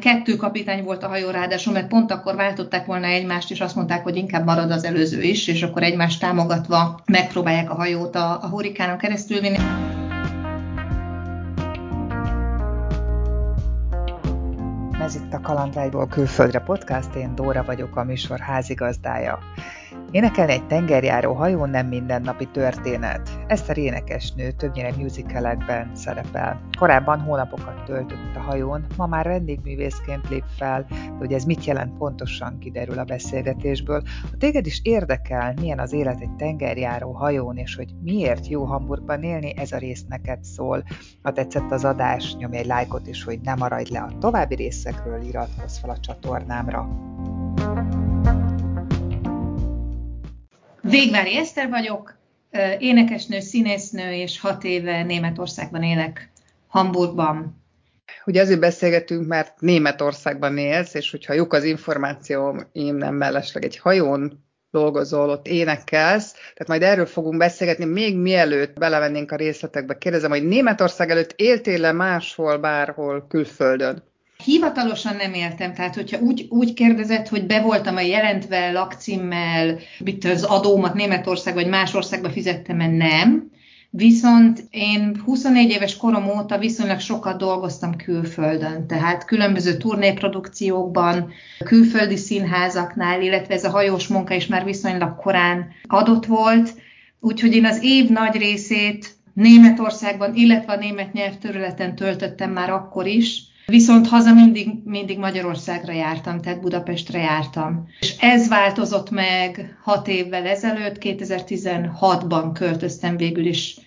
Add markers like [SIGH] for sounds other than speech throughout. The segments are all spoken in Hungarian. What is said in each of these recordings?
Kettő kapitány volt a hajó ráadásul, mert pont akkor váltották volna egymást, és azt mondták, hogy inkább marad az előző is, és akkor egymást támogatva megpróbálják a hajót a, a hurikánon keresztül vinni. Ez itt a Kalandvágyból külföldre podcast, én Dóra vagyok a műsor házigazdája. Énekelni egy tengerjáró hajón nem mindennapi történet. Eszter énekesnő többnyire musicalekben szerepel. Korábban hónapokat töltött a hajón, ma már vendégművészként lép fel, de hogy ez mit jelent pontosan kiderül a beszélgetésből. Ha téged is érdekel, milyen az élet egy tengerjáró hajón, és hogy miért jó Hamburgban élni, ez a rész neked szól. Ha tetszett az adás, nyomj egy lájkot is, hogy ne maradj le a további részekről, iratkozz fel a csatornámra. Végvári Eszter vagyok, énekesnő, színésznő, és hat éve Németországban élek, Hamburgban. Ugye azért beszélgetünk, mert Németországban élsz, és hogyha jók az információ, én nem mellesleg egy hajón dolgozol, ott énekelsz, tehát majd erről fogunk beszélgetni, még mielőtt belevennénk a részletekbe. Kérdezem, hogy Németország előtt éltél-e máshol, bárhol, külföldön? Hivatalosan nem éltem, tehát hogyha úgy, úgy kérdezett, hogy be voltam a jelentve lakcímmel, mit az adómat Németország vagy más országba fizettem nem. Viszont én 24 éves korom óta viszonylag sokat dolgoztam külföldön, tehát különböző turnéprodukciókban, külföldi színházaknál, illetve ez a hajós munka is már viszonylag korán adott volt, úgyhogy én az év nagy részét Németországban, illetve a német nyelvterületen töltöttem már akkor is, Viszont haza mindig, mindig Magyarországra jártam, tehát Budapestre jártam. És ez változott meg hat évvel ezelőtt, 2016-ban költöztem végül is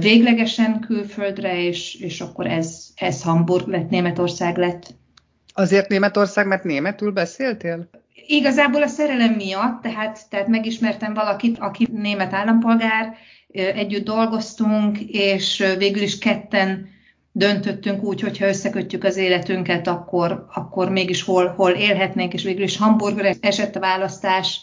véglegesen külföldre, és, és akkor ez, ez Hamburg lett, Németország lett. Azért Németország, mert németül beszéltél? Igazából a szerelem miatt, tehát, tehát megismertem valakit, aki német állampolgár, együtt dolgoztunk, és végül is ketten döntöttünk úgy, hogyha összekötjük az életünket, akkor, akkor mégis hol, hol élhetnénk, és végül is Hamburgra esett a választás,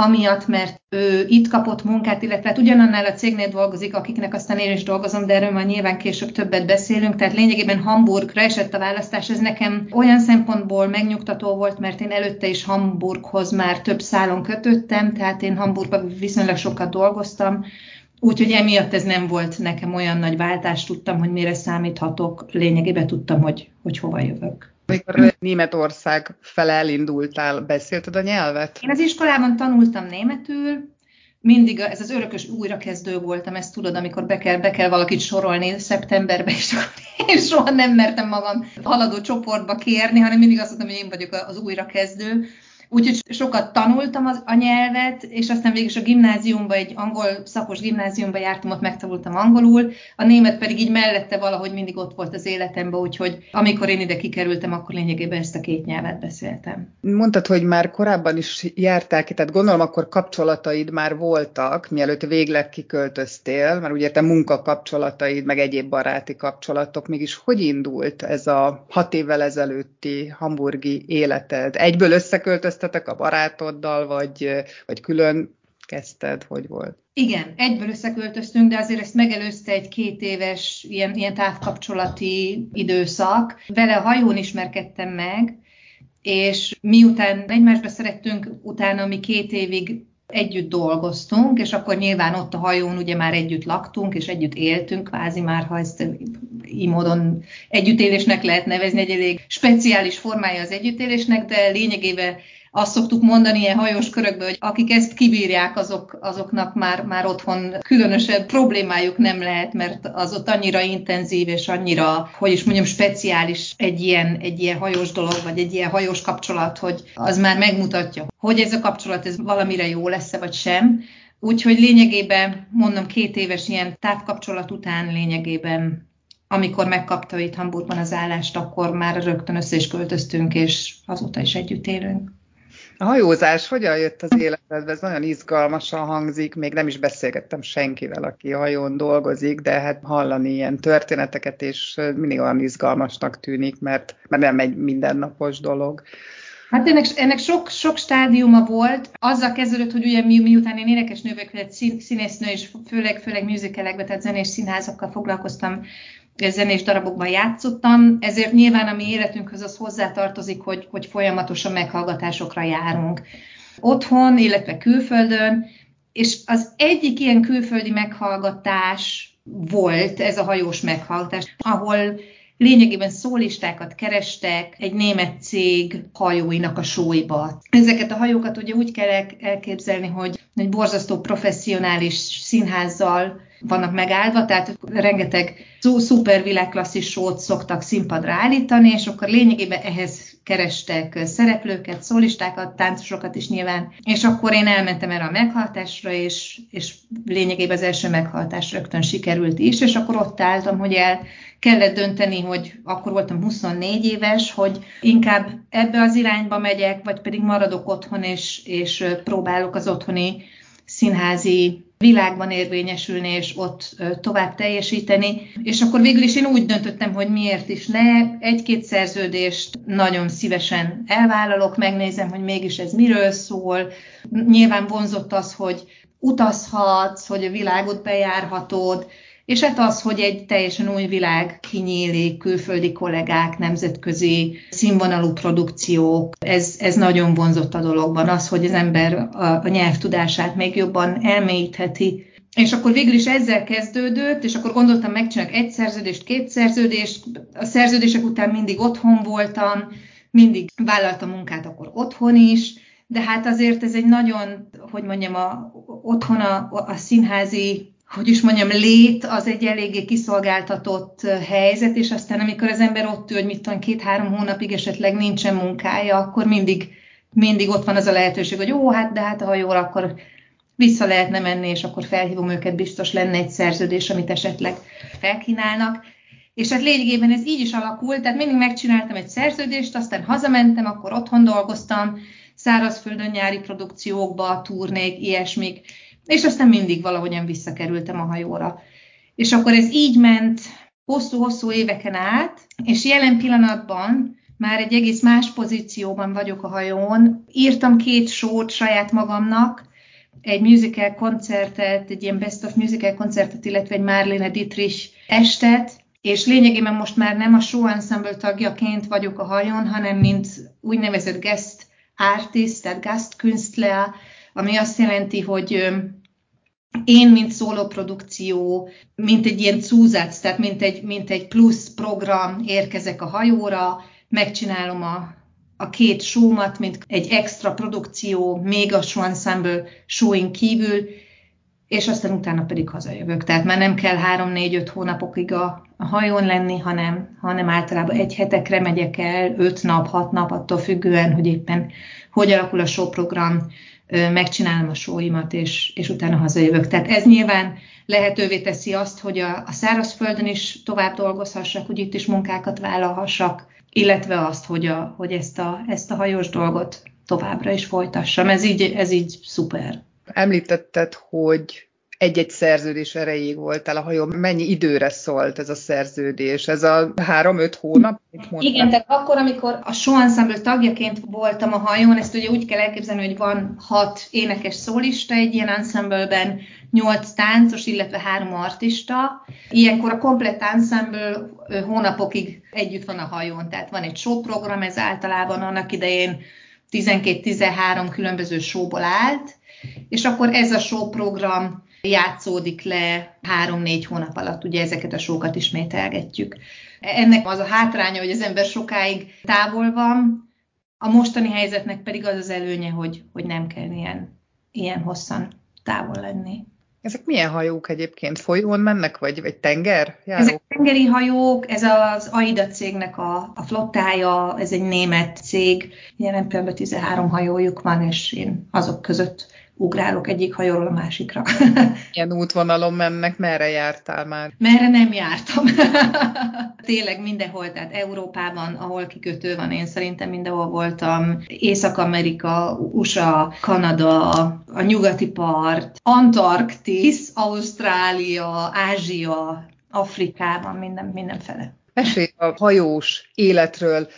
amiatt, mert ő itt kapott munkát, illetve hát ugyanannál a cégnél dolgozik, akiknek aztán én is dolgozom, de erről majd nyilván később többet beszélünk, tehát lényegében Hamburgra esett a választás, ez nekem olyan szempontból megnyugtató volt, mert én előtte is Hamburghoz már több szálon kötöttem, tehát én Hamburgban viszonylag sokat dolgoztam, Úgyhogy emiatt ez nem volt nekem olyan nagy váltás, tudtam, hogy mire számíthatok, lényegében tudtam, hogy, hogy hova jövök. Amikor Németország fele elindultál, beszélted a nyelvet? Én az iskolában tanultam németül, mindig ez az örökös újrakezdő voltam, ezt tudod, amikor be kell, be kell valakit sorolni szeptemberben, és én soha nem mertem magam haladó csoportba kérni, hanem mindig azt mondtam, hogy én vagyok az újrakezdő. Úgyhogy sokat tanultam az, a nyelvet, és aztán végül is a gimnáziumba, egy angol szakos gimnáziumba jártam, ott megtanultam angolul, a német pedig így mellette valahogy mindig ott volt az életemben, úgyhogy amikor én ide kikerültem, akkor lényegében ezt a két nyelvet beszéltem. Mondtad, hogy már korábban is jártál tehát gondolom akkor kapcsolataid már voltak, mielőtt végleg kiköltöztél, mert te munkakapcsolataid, meg egyéb baráti kapcsolatok, mégis hogy indult ez a hat évvel ezelőtti hamburgi életed? Egyből összeköltöztél kezdtetek a barátoddal, vagy, vagy külön kezdted, hogy volt? Igen, egyből összeköltöztünk, de azért ezt megelőzte egy két éves ilyen, ilyen távkapcsolati időszak. Vele a hajón ismerkedtem meg, és miután egymásba szerettünk, utána mi két évig együtt dolgoztunk, és akkor nyilván ott a hajón ugye már együtt laktunk, és együtt éltünk, kvázi már, ha ezt így módon együttélésnek lehet nevezni, egy elég speciális formája az együttélésnek, de lényegében azt szoktuk mondani ilyen hajós körökben, hogy akik ezt kibírják, azok, azoknak már, már otthon különösebb problémájuk nem lehet, mert az ott annyira intenzív és annyira, hogy is mondjam, speciális egy ilyen, egy ilyen hajós dolog, vagy egy ilyen hajós kapcsolat, hogy az már megmutatja, hogy ez a kapcsolat ez valamire jó lesz-e, vagy sem. Úgyhogy lényegében, mondom, két éves ilyen távkapcsolat után lényegében amikor megkapta itt Hamburgban az állást, akkor már rögtön össze is költöztünk, és azóta is együtt élünk. A hajózás hogyan jött az életedbe? Ez nagyon izgalmasan hangzik, még nem is beszélgettem senkivel, aki hajón dolgozik, de hát hallani ilyen történeteket, és mindig olyan izgalmasnak tűnik, mert, mert nem egy mindennapos dolog. Hát ennek, ennek sok, sok stádiuma volt. Azzal kezdődött, hogy ugye mi, miután én énekesnő vagyok, színésznő, és főleg, főleg musicalekbe, tehát zenés színházakkal foglalkoztam zenés darabokban játszottam, ezért nyilván a mi életünkhöz az hozzátartozik, hogy, hogy folyamatosan meghallgatásokra járunk. Otthon, illetve külföldön, és az egyik ilyen külföldi meghallgatás volt ez a hajós meghallgatás, ahol lényegében szólistákat kerestek egy német cég hajóinak a sóiba. Ezeket a hajókat ugye úgy kell elképzelni, hogy egy borzasztó professzionális színházzal vannak megáldva, tehát rengeteg szuper világklasszis sót szoktak színpadra állítani, és akkor lényegében ehhez kerestek szereplőket, szólistákat, táncosokat is nyilván, és akkor én elmentem erre a meghallgatásra, és, és lényegében az első meghallgatás rögtön sikerült is, és akkor ott álltam, hogy el kellett dönteni, hogy akkor voltam 24 éves, hogy inkább ebbe az irányba megyek, vagy pedig maradok otthon, és, és próbálok az otthoni színházi világban érvényesülni, és ott tovább teljesíteni. És akkor végül is én úgy döntöttem, hogy miért is ne. Egy-két szerződést nagyon szívesen elvállalok, megnézem, hogy mégis ez miről szól. Nyilván vonzott az, hogy utazhatsz, hogy a világot bejárhatod, és hát az, hogy egy teljesen új világ kinyílik, külföldi kollégák, nemzetközi színvonalú produkciók, ez, ez nagyon vonzott a dologban, az, hogy az ember a, a nyelvtudását még jobban elmélyítheti, és akkor végül is ezzel kezdődött, és akkor gondoltam, megcsinálok egy szerződést, két szerződést, a szerződések után mindig otthon voltam, mindig vállaltam munkát akkor otthon is, de hát azért ez egy nagyon, hogy mondjam, a, otthon a, a színházi hogy is mondjam, lét az egy eléggé kiszolgáltatott helyzet, és aztán amikor az ember ott ül, hogy mit tudom, két-három hónapig esetleg nincsen munkája, akkor mindig, mindig ott van az a lehetőség, hogy ó, hát de hát a hajóra akkor vissza lehetne menni, és akkor felhívom őket, biztos lenne egy szerződés, amit esetleg felkínálnak. És hát lényegében ez így is alakult, tehát mindig megcsináltam egy szerződést, aztán hazamentem, akkor otthon dolgoztam, szárazföldön nyári produkciókba, turnék, ilyesmik, és aztán mindig valahogyan visszakerültem a hajóra. És akkor ez így ment hosszú-hosszú éveken át, és jelen pillanatban már egy egész más pozícióban vagyok a hajón. Írtam két sót saját magamnak, egy musical koncertet, egy ilyen best of musical koncertet, illetve egy Marlene Dietrich estet, és lényegében most már nem a show ensemble tagjaként vagyok a hajón, hanem mint úgynevezett guest artist, tehát gastkünstler, ami azt jelenti, hogy én, mint szólóprodukció, mint egy ilyen cúzác, tehát mint egy, mint egy plusz program érkezek a hajóra, megcsinálom a, a két showmat, mint egy extra produkció, még a show ensemble showin kívül, és aztán utána pedig hazajövök. Tehát már nem kell három-négy-öt hónapokig a, a hajón lenni, hanem, hanem általában egy hetekre megyek el, öt nap, hat nap, attól függően, hogy éppen hogy alakul a show program, megcsinálom a sóimat, és, és utána hazajövök. Tehát ez nyilván lehetővé teszi azt, hogy a, a szárazföldön is tovább dolgozhassak, hogy itt is munkákat vállalhassak, illetve azt, hogy, a, hogy ezt, a, ezt a hajós dolgot továbbra is folytassam. Ez így, ez így szuper. Említetted, hogy egy-egy szerződés erejéig voltál a hajó. Mennyi időre szólt ez a szerződés? Ez a három-öt hónap? Igen, tehát akkor, amikor a show tagjaként voltam a hajón, ezt ugye úgy kell elképzelni, hogy van hat énekes szólista egy ilyen ensembleben, nyolc táncos, illetve három artista. Ilyenkor a komplett ensemble hónapokig együtt van a hajón, tehát van egy show program, ez általában annak idején 12-13 különböző showból állt, és akkor ez a show program játszódik le három-négy hónap alatt, ugye ezeket a sókat ismételgetjük. Ennek az a hátránya, hogy az ember sokáig távol van, a mostani helyzetnek pedig az az előnye, hogy, hogy nem kell ilyen, ilyen hosszan távol lenni. Ezek milyen hajók egyébként? Folyón mennek, vagy, vagy tenger? Járók? Ezek tengeri hajók, ez az AIDA cégnek a, a flottája, ez egy német cég, jelen pillanatban 13 hajójuk van, és én azok között ugrálok egyik hajóról a másikra. [LAUGHS] Ilyen útvonalon mennek, merre jártál már? Merre nem jártam. [LAUGHS] Tényleg mindenhol, tehát Európában, ahol kikötő van, én szerintem mindenhol voltam. Észak-Amerika, USA, Kanada, a nyugati part, Antarktisz, Ausztrália, Ázsia, Afrikában, minden, mindenfele. Mesélj a hajós életről,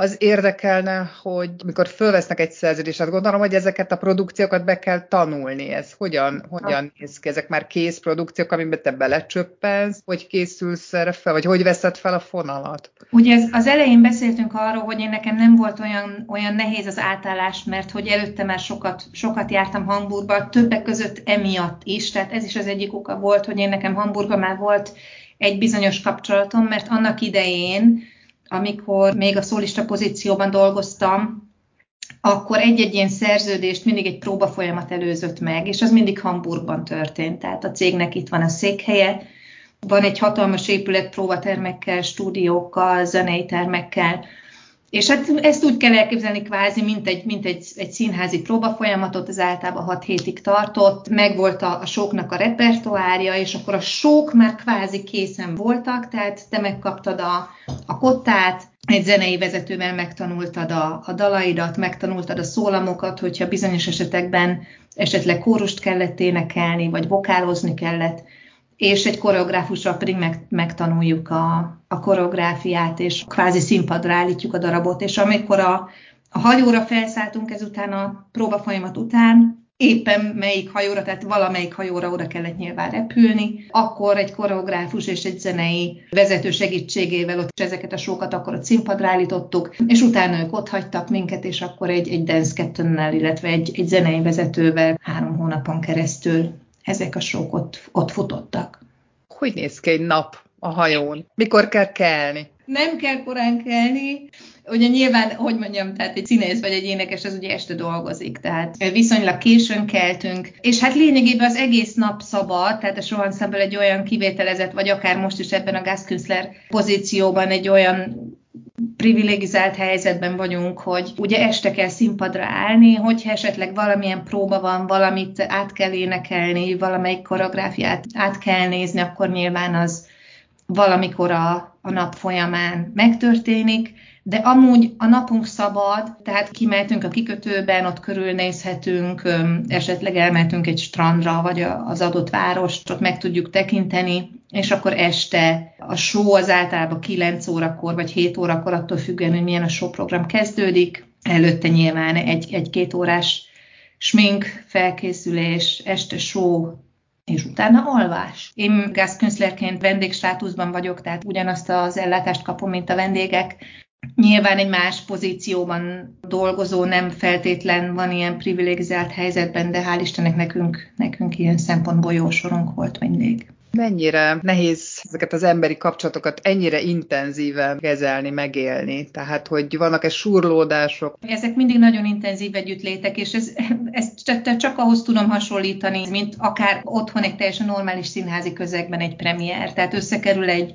Az érdekelne, hogy mikor fölvesznek egy szerződést, hát gondolom, hogy ezeket a produkciókat be kell tanulni. Ez hogyan, hogyan néz ki? Ezek már kész produkciók, amiben te belecsöppensz, hogy készülsz erre fel, vagy hogy veszed fel a fonalat? Ugye ez, az elején beszéltünk arról, hogy én nekem nem volt olyan, olyan nehéz az átállás, mert hogy előtte már sokat, sokat jártam Hamburgba, többek között emiatt is, tehát ez is az egyik oka volt, hogy én nekem Hamburgban már volt egy bizonyos kapcsolatom, mert annak idején, amikor még a szólista pozícióban dolgoztam, akkor egy-egy ilyen szerződést mindig egy próba folyamat előzött meg, és az mindig Hamburgban történt. Tehát a cégnek itt van a székhelye, van egy hatalmas épület próbatermekkel, stúdiókkal, zenei termekkel, és hát ezt úgy kell elképzelni kvázi, mint egy, mint egy, egy színházi próbafolyamatot, az általában 6 hétig tartott, megvolt a, a sóknak a repertoárja, és akkor a sók már kvázi készen voltak, tehát te megkaptad a, a kottát, egy zenei vezetővel megtanultad a, a dalaidat, megtanultad a szólamokat, hogyha bizonyos esetekben esetleg kórust kellett énekelni, vagy vokálozni kellett, és egy koreográfusra pedig meg, megtanuljuk a, a koreográfiát, és kvázi színpadra állítjuk a darabot, és amikor a, a hajóra felszálltunk ezután a próbafolyamat után, éppen melyik hajóra, tehát valamelyik hajóra oda kellett nyilván repülni, akkor egy koreográfus és egy zenei vezető segítségével ott ezeket a sókat akkor a színpadra állítottuk, és utána ők ott hagytak minket, és akkor egy, egy dance illetve egy, egy zenei vezetővel három hónapon keresztül ezek a sók ott, ott futottak. Hogy néz ki egy nap a hajón? Mikor kell kelni? Nem kell korán kelni. Ugye nyilván, hogy mondjam, tehát egy színész vagy egy énekes, az ugye este dolgozik, tehát viszonylag későn keltünk, és hát lényegében az egész nap szabad, tehát a Sohanszemből egy olyan kivételezett, vagy akár most is ebben a Gaskünstler pozícióban egy olyan privilegizált helyzetben vagyunk, hogy ugye este kell színpadra állni, hogyha esetleg valamilyen próba van, valamit át kell énekelni, valamelyik koreográfiát át kell nézni, akkor nyilván az valamikor a, a nap folyamán megtörténik, de amúgy a napunk szabad, tehát kimeltünk a kikötőben, ott körülnézhetünk, esetleg elmentünk egy strandra, vagy az adott várost, ott meg tudjuk tekinteni, és akkor este a show az általában 9 órakor, vagy 7 órakor, attól függően, hogy milyen a show program kezdődik. Előtte nyilván egy, egy-két órás smink, felkészülés, este show, és utána alvás. Én gázkünszlerként vendégstátuszban vagyok, tehát ugyanazt az ellátást kapom, mint a vendégek, Nyilván egy más pozícióban dolgozó nem feltétlen van ilyen privilegizált helyzetben, de hál' Istennek nekünk, nekünk ilyen szempontból jó sorunk volt mindig. Mennyire nehéz ezeket az emberi kapcsolatokat ennyire intenzíven kezelni, megélni? Tehát, hogy vannak-e surlódások? Ezek mindig nagyon intenzív együttlétek, és ez, ezt csak ahhoz tudom hasonlítani, mint akár otthon egy teljesen normális színházi közegben egy premier. Tehát összekerül egy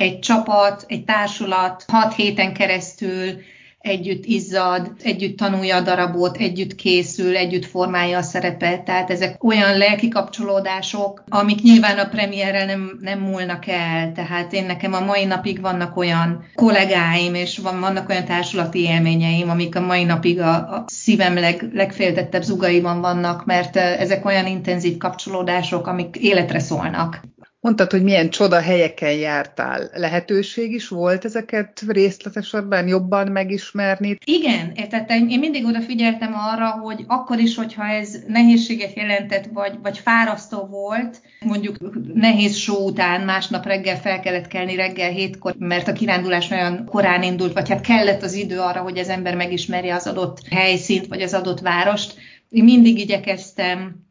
egy csapat, egy társulat hat héten keresztül együtt izzad, együtt tanulja a darabot, együtt készül, együtt formálja a szerepet. Tehát ezek olyan lelki kapcsolódások, amik nyilván a premierrel nem, nem múlnak el. Tehát én nekem a mai napig vannak olyan kollégáim, és van, vannak olyan társulati élményeim, amik a mai napig a, a szívem leg, legféltettebb zugaiban vannak, mert ezek olyan intenzív kapcsolódások, amik életre szólnak. Mondtad, hogy milyen csoda helyeken jártál. Lehetőség is volt ezeket részletesebben, jobban megismerni? Igen, tehát én mindig odafigyeltem arra, hogy akkor is, hogyha ez nehézséget jelentett, vagy, vagy fárasztó volt, mondjuk nehéz só után másnap reggel fel kellett kelni reggel hétkor, mert a kirándulás olyan korán indult, vagy hát kellett az idő arra, hogy az ember megismerje az adott helyszínt, vagy az adott várost. Én mindig igyekeztem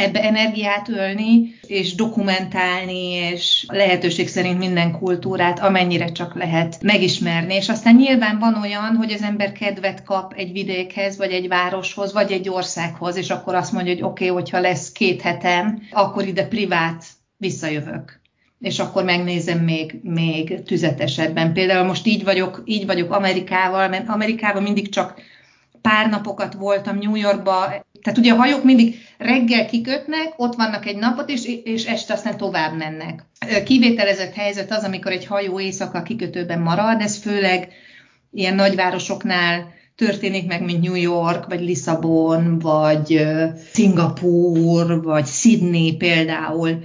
ebbe energiát ölni, és dokumentálni, és lehetőség szerint minden kultúrát, amennyire csak lehet megismerni. És aztán nyilván van olyan, hogy az ember kedvet kap egy vidékhez, vagy egy városhoz, vagy egy országhoz, és akkor azt mondja, hogy oké, okay, hogyha lesz két hetem, akkor ide privát visszajövök és akkor megnézem még, még tüzetesebben. Például most így vagyok, így vagyok Amerikával, mert Amerikában mindig csak pár napokat voltam New Yorkba, tehát ugye a hajók mindig reggel kikötnek, ott vannak egy napot, és, és este aztán tovább mennek. Kivételezett helyzet az, amikor egy hajó éjszaka kikötőben marad, ez főleg ilyen nagyvárosoknál történik meg, mint New York, vagy Lisszabon, vagy Szingapúr, vagy Sydney például.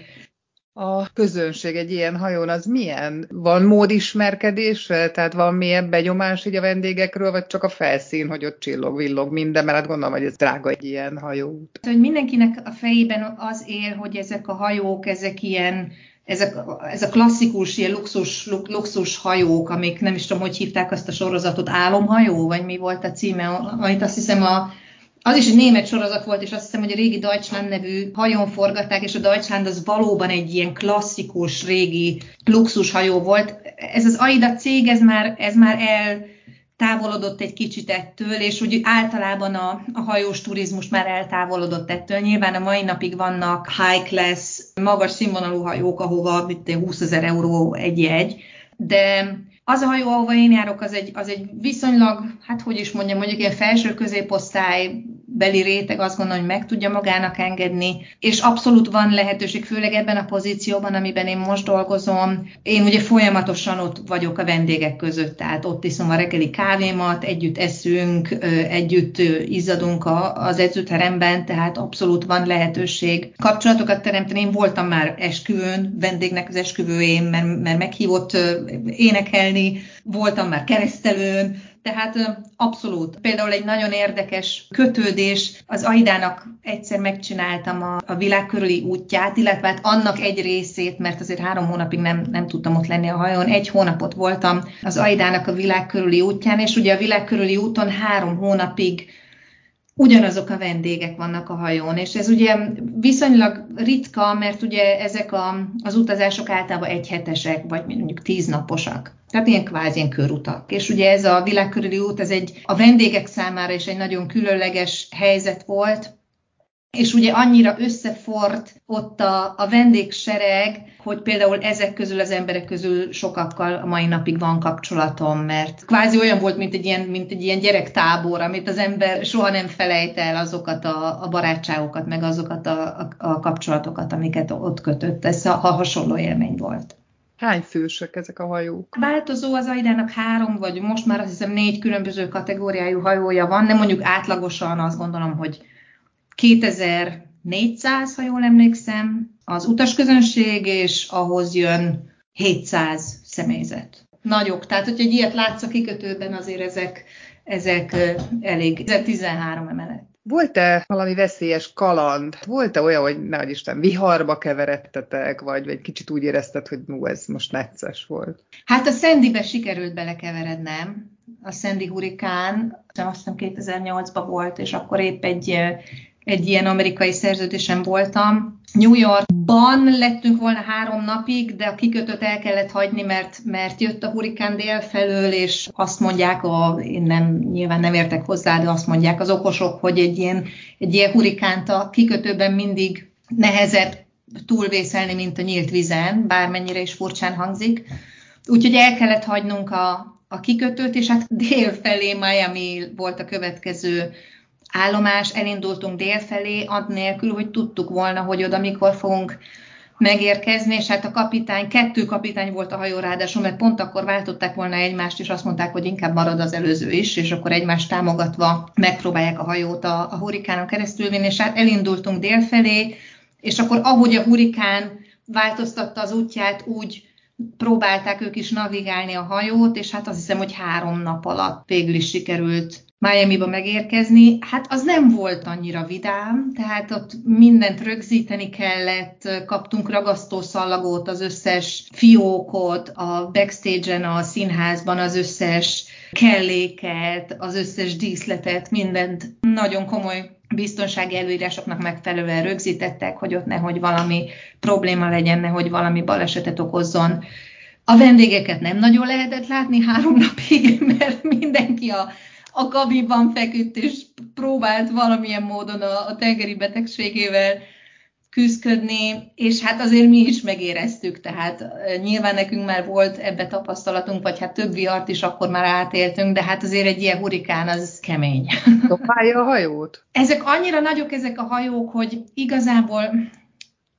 A közönség egy ilyen hajón, az milyen? Van mód ismerkedésre? Tehát van milyen begyomás így a vendégekről, vagy csak a felszín, hogy ott csillog, villog minden, mert hát gondolom, hogy ez drága egy ilyen hajóút. Hogy mindenkinek a fejében az él, hogy ezek a hajók, ezek ilyen ezek, ez a klasszikus ilyen luxus, luxus hajók, amik nem is tudom, hogy hívták azt a sorozatot, álomhajó, vagy mi volt a címe, amit azt hiszem a az is egy német sorozat volt, és azt hiszem, hogy a régi Deutschland nevű hajón forgatták, és a Deutschland az valóban egy ilyen klasszikus, régi luxushajó volt. Ez az AIDA cég, ez már, ez már el távolodott egy kicsit ettől, és úgy általában a, a hajós turizmus már eltávolodott ettől. Nyilván a mai napig vannak high class, magas színvonalú hajók, ahova 20 ezer euró egy jegy, de az a hajó, ahova én járok, az egy, az egy viszonylag, hát hogy is mondjam, mondjuk ilyen felső középosztály beli réteg azt gondolom, hogy meg tudja magának engedni, és abszolút van lehetőség, főleg ebben a pozícióban, amiben én most dolgozom. Én ugye folyamatosan ott vagyok a vendégek között, tehát ott iszom a reggeli kávémat, együtt eszünk, együtt izzadunk az edzőteremben, tehát abszolút van lehetőség kapcsolatokat teremteni. Én voltam már esküvőn, vendégnek az esküvőjén, mert, mert meghívott énekelni, voltam már keresztelőn, tehát abszolút. Például egy nagyon érdekes kötődés, az Aidának egyszer megcsináltam a, a világ körüli útját, illetve hát annak egy részét, mert azért három hónapig nem, nem tudtam ott lenni a hajón, egy hónapot voltam az Aidának a világ körüli útján, és ugye a világ körüli úton három hónapig ugyanazok a vendégek vannak a hajón, és ez ugye viszonylag ritka, mert ugye ezek a, az utazások általában egyhetesek, vagy mondjuk tíznaposak. Tehát ilyen kvázi ilyen körutak. És ugye ez a világkörüli út, ez egy a vendégek számára is egy nagyon különleges helyzet volt, és ugye annyira összefort ott a, a vendégsereg, hogy például ezek közül az emberek közül sokakkal a mai napig van kapcsolatom, mert kvázi olyan volt, mint egy ilyen, mint egy ilyen gyerektábor, amit az ember soha nem felejt el azokat a, a barátságokat, meg azokat a, a, a kapcsolatokat, amiket ott kötött. Ez a, a hasonló élmény volt. Hány fősök ezek a hajók? Változó az Aidának három, vagy most már azt hiszem négy különböző kategóriájú hajója van, de mondjuk átlagosan azt gondolom, hogy 2400, ha jól emlékszem, az utasközönség, és ahhoz jön 700 személyzet. Nagyok. Tehát, hogyha egy ilyet látsz a kikötőben, azért ezek, ezek elég. 13 emelet. Volt-e valami veszélyes kaland? Volt-e olyan, hogy nehogy Isten, viharba keveredtetek, vagy egy kicsit úgy érezted, hogy nú, ez most necces volt? Hát a Szendibe sikerült belekeverednem. A Szendi hurikán, azt hiszem 2008-ban volt, és akkor épp egy egy ilyen amerikai szerződésen voltam. New Yorkban lettünk volna három napig, de a kikötőt el kellett hagyni, mert, mert jött a hurikán dél felől, és azt mondják, a, én nem, nyilván nem értek hozzá, de azt mondják az okosok, hogy egy ilyen, egy ilyen hurikánt a kikötőben mindig nehezebb túlvészelni, mint a nyílt vizen, bármennyire is furcsán hangzik. Úgyhogy el kellett hagynunk a, a kikötőt, és hát dél felé Miami volt a következő állomás, elindultunk délfelé, nélkül, hogy tudtuk volna, hogy oda mikor fogunk megérkezni, és hát a kapitány, kettő kapitány volt a hajó ráadásul, mert pont akkor váltották volna egymást, és azt mondták, hogy inkább marad az előző is, és akkor egymást támogatva megpróbálják a hajót a, a hurikánon keresztül vinni, és hát elindultunk délfelé, és akkor ahogy a hurikán változtatta az útját, úgy próbálták ők is navigálni a hajót, és hát azt hiszem, hogy három nap alatt végül is sikerült Miami-ba megérkezni, hát az nem volt annyira vidám, tehát ott mindent rögzíteni kellett, kaptunk ragasztószallagót, az összes fiókot, a backstage-en, a színházban az összes kelléket, az összes díszletet, mindent nagyon komoly biztonsági előírásoknak megfelelően rögzítettek, hogy ott nehogy valami probléma legyen, nehogy valami balesetet okozzon. A vendégeket nem nagyon lehetett látni három napig, [LAUGHS] mert mindenki a a kabinban feküdt, és próbált valamilyen módon a, a tengeri betegségével küzdködni, és hát azért mi is megéreztük, tehát nyilván nekünk már volt ebbe tapasztalatunk, vagy hát több vihart is akkor már átéltünk, de hát azért egy ilyen hurikán az kemény. [LAUGHS] Dobálja a hajót? Ezek annyira nagyok ezek a hajók, hogy igazából,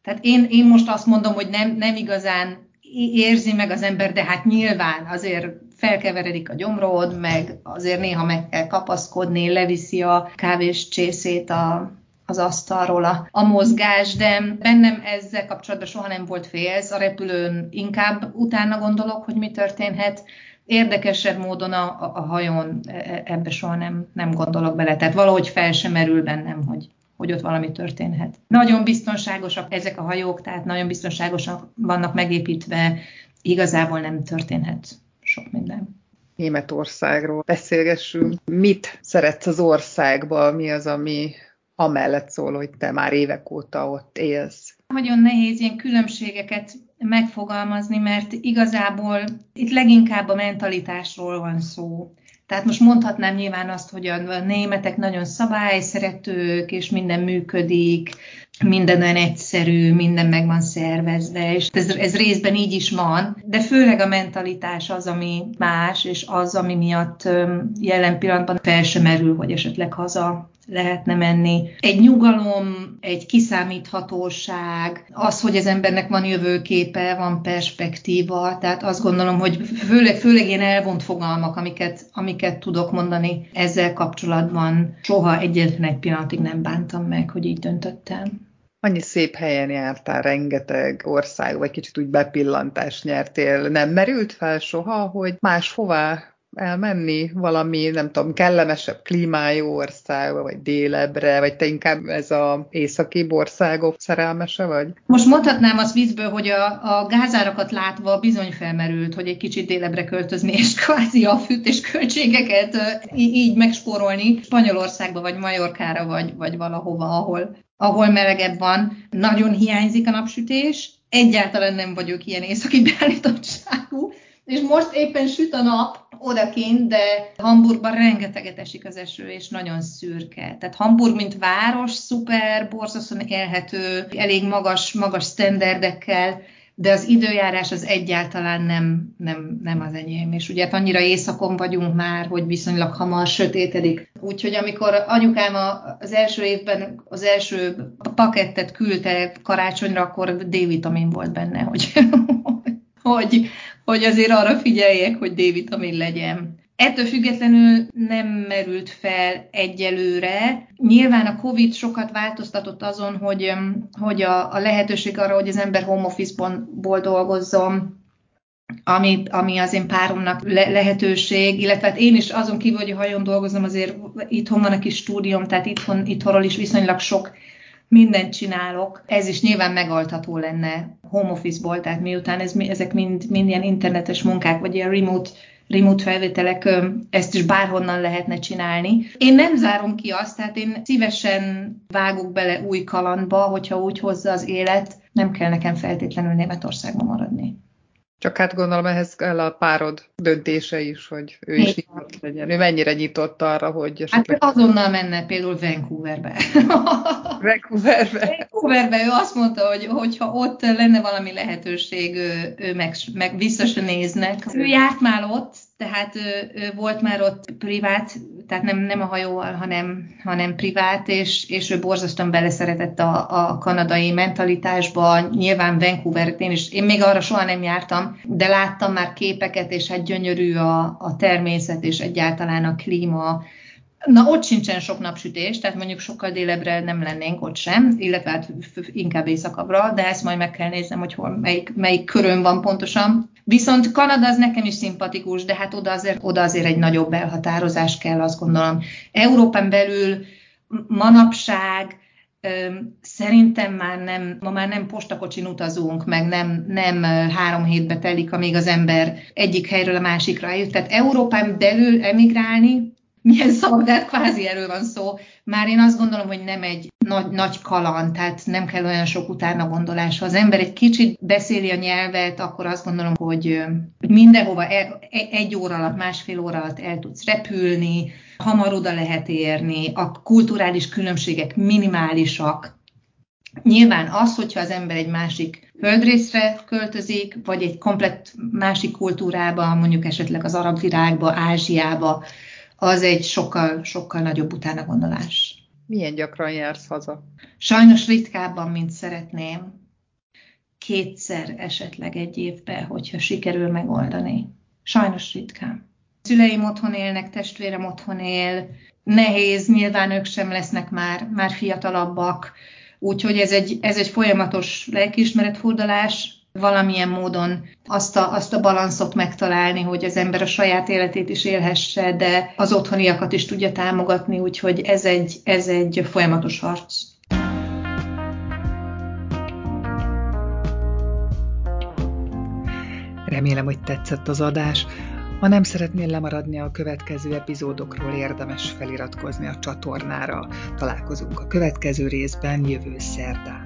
tehát én, én most azt mondom, hogy nem, nem igazán érzi meg az ember, de hát nyilván azért felkeveredik a gyomrod, meg azért néha meg kell kapaszkodni, leviszi a kávés csészét a, az asztalról a, a mozgás, de bennem ezzel kapcsolatban soha nem volt félsz, a repülőn inkább utána gondolok, hogy mi történhet, érdekesebb módon a, a, hajón e, e, ebbe soha nem, nem gondolok bele. Tehát valahogy fel sem merül bennem, hogy, hogy ott valami történhet. Nagyon biztonságosak ezek a hajók, tehát nagyon biztonságosak vannak megépítve, igazából nem történhet sok minden. Németországról beszélgessünk. Mit szeretsz az országba? Mi az, ami amellett szól, hogy te már évek óta ott élsz? Nagyon nehéz ilyen különbségeket megfogalmazni, mert igazából itt leginkább a mentalitásról van szó. Tehát most mondhatnám nyilván azt, hogy a németek nagyon szabályszeretők, és minden működik, minden olyan egyszerű, minden meg van szervezve, és ez, ez részben így is van, de főleg a mentalitás az, ami más, és az, ami miatt jelen pillanatban fel sem merül, hogy esetleg haza lehetne menni. Egy nyugalom, egy kiszámíthatóság, az, hogy az embernek van jövőképe, van perspektíva, tehát azt gondolom, hogy főleg, főleg ilyen elvont fogalmak, amiket, amiket tudok mondani ezzel kapcsolatban, soha egyetlen egy pillanatig nem bántam meg, hogy így döntöttem. Annyi szép helyen jártál, rengeteg ország, vagy kicsit úgy bepillantást nyertél. Nem merült fel soha, hogy máshová elmenni valami, nem tudom, kellemesebb klímájú országba, vagy délebbre, vagy te inkább ez a északi országok szerelmese vagy? Most mondhatnám az vízből, hogy a, a gázárakat látva bizony felmerült, hogy egy kicsit délebre költözni, és kvázi a fűtés költségeket így megspórolni Spanyolországba, vagy Majorkára, vagy, vagy valahova, ahol, ahol melegebb van. Nagyon hiányzik a napsütés, egyáltalán nem vagyok ilyen északi beállítottságú, és most éppen süt a nap odakint, de Hamburgban rengeteget esik az eső, és nagyon szürke. Tehát Hamburg, mint város, szuper, borzasztóan élhető, elég magas, magas sztenderdekkel, de az időjárás az egyáltalán nem, nem, nem az enyém. És ugye hát annyira éjszakon vagyunk már, hogy viszonylag hamar sötétedik. Úgyhogy amikor anyukám az első évben az első pakettet küldte karácsonyra, akkor D-vitamin volt benne, hogy, [LAUGHS] hogy, hogy azért arra figyeljek, hogy D-vitamin legyen. Ettől függetlenül nem merült fel egyelőre. Nyilván a COVID sokat változtatott azon, hogy, hogy a, a lehetőség arra, hogy az ember home office-ból dolgozzon, ami, ami az én páromnak le, lehetőség, illetve hát én is azon kívül, hogy a hajón dolgozom, azért itthon van a kis stúdióm, tehát itthon, itthonról is viszonylag sok mindent csinálok. Ez is nyilván megaltató lenne home office-ból, tehát miután ez, ezek mind, mind ilyen internetes munkák, vagy ilyen remote remote felvételek, ezt is bárhonnan lehetne csinálni. Én nem zárom ki azt, tehát én szívesen vágok bele új kalandba, hogyha úgy hozza az élet, nem kell nekem feltétlenül Németországban maradni. Csak hát gondolom ehhez kell a párod döntése is, hogy ő is nyitott legyen. Ő mennyire nyitott arra, hogy... Esetleg... Hát azonnal menne például Vancouverbe. [LAUGHS] Vancouverbe? Vancouverbe ő azt mondta, hogy hogyha ott lenne valami lehetőség, ő, ő meg, meg biztos néznek. Ő járt már ott, tehát ő, ő volt már ott privát, tehát nem, nem a hajóval, hanem, hanem privát, és, és ő borzasztóan beleszeretett a, a kanadai mentalitásba. Nyilván Vancouver, én is, én még arra soha nem jártam, de láttam már képeket, és hát gyönyörű a, a természet, és egyáltalán a klíma, Na, ott sincsen sok napsütés, tehát mondjuk sokkal délebre nem lennénk ott sem, illetve hát inkább éjszakabbra, de ezt majd meg kell néznem, hogy hol, melyik, melyik körön van pontosan. Viszont Kanada az nekem is szimpatikus, de hát oda azért, oda azért egy nagyobb elhatározás kell, azt gondolom. Európán belül manapság Szerintem már nem, ma már nem postakocsin utazunk, meg nem, nem három hétbe telik, amíg az ember egyik helyről a másikra eljut. Tehát Európán belül emigrálni milyen szavak, de hát kvázi erről van szó. Már én azt gondolom, hogy nem egy nagy, nagy kaland, tehát nem kell olyan sok utána gondolás. Ha az ember egy kicsit beszéli a nyelvet, akkor azt gondolom, hogy mindenhova el, e, egy óra alatt, másfél óra alatt el tudsz repülni, hamar oda lehet érni, a kulturális különbségek minimálisak. Nyilván az, hogyha az ember egy másik földrészre költözik, vagy egy komplett másik kultúrába, mondjuk esetleg az arab virágba, Ázsiába, az egy sokkal, sokkal nagyobb utána gondolás. Milyen gyakran jársz haza? Sajnos ritkábban, mint szeretném. Kétszer esetleg egy évben, hogyha sikerül megoldani. Sajnos ritkán. Szüleim otthon élnek, testvérem otthon él, nehéz, nyilván ők sem lesznek már, már fiatalabbak, úgyhogy ez egy, ez egy folyamatos lelkiismeretfordulás, valamilyen módon azt a, azt a balanszot megtalálni, hogy az ember a saját életét is élhesse, de az otthoniakat is tudja támogatni, úgyhogy ez egy, ez egy folyamatos harc. Remélem, hogy tetszett az adás. Ha nem szeretnél lemaradni a következő epizódokról, érdemes feliratkozni a csatornára. Találkozunk a következő részben jövő szerdán.